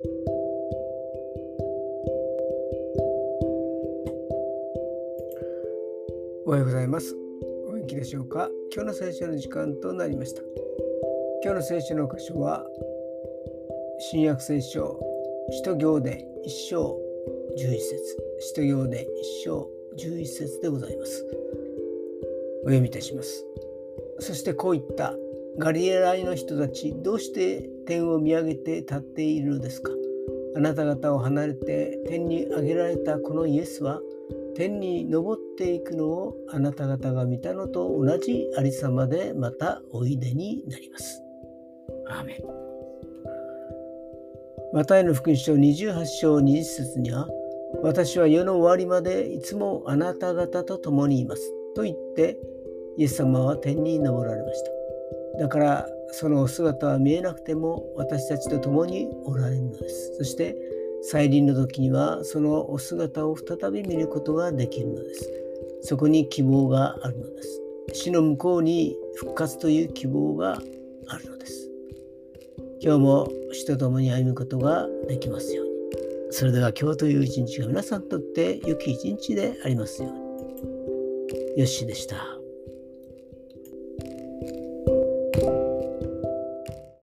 おはようございます。お元気でしょうか？今日の聖書の時間となりました。今日の聖書の箇所は、新約聖書、使徒行伝一章11節使徒行伝一章11節でございます。お読みいたします。そしてこういったガリラヤの人たちどうして天を見上げて立っているのですか？あなた方を離れて天に上げられたこのイエスは天に昇っていくのをあなた方が見たのと同じありさまでまたおいでになります。アーメンマタイの福音書28章20節には私は世の終わりまでいつもあなた方と共にいますと言ってイエス様は天に昇られました。だからそのお姿は見えなくても私たちと共におられるのです。そして再臨の時にはそのお姿を再び見ることができるのです。そこに希望があるのです。死の向こうに復活という希望があるのです。今日も死と共に歩むことができますように。それでは今日という一日が皆さんにとって良き一日でありますように。よしでした。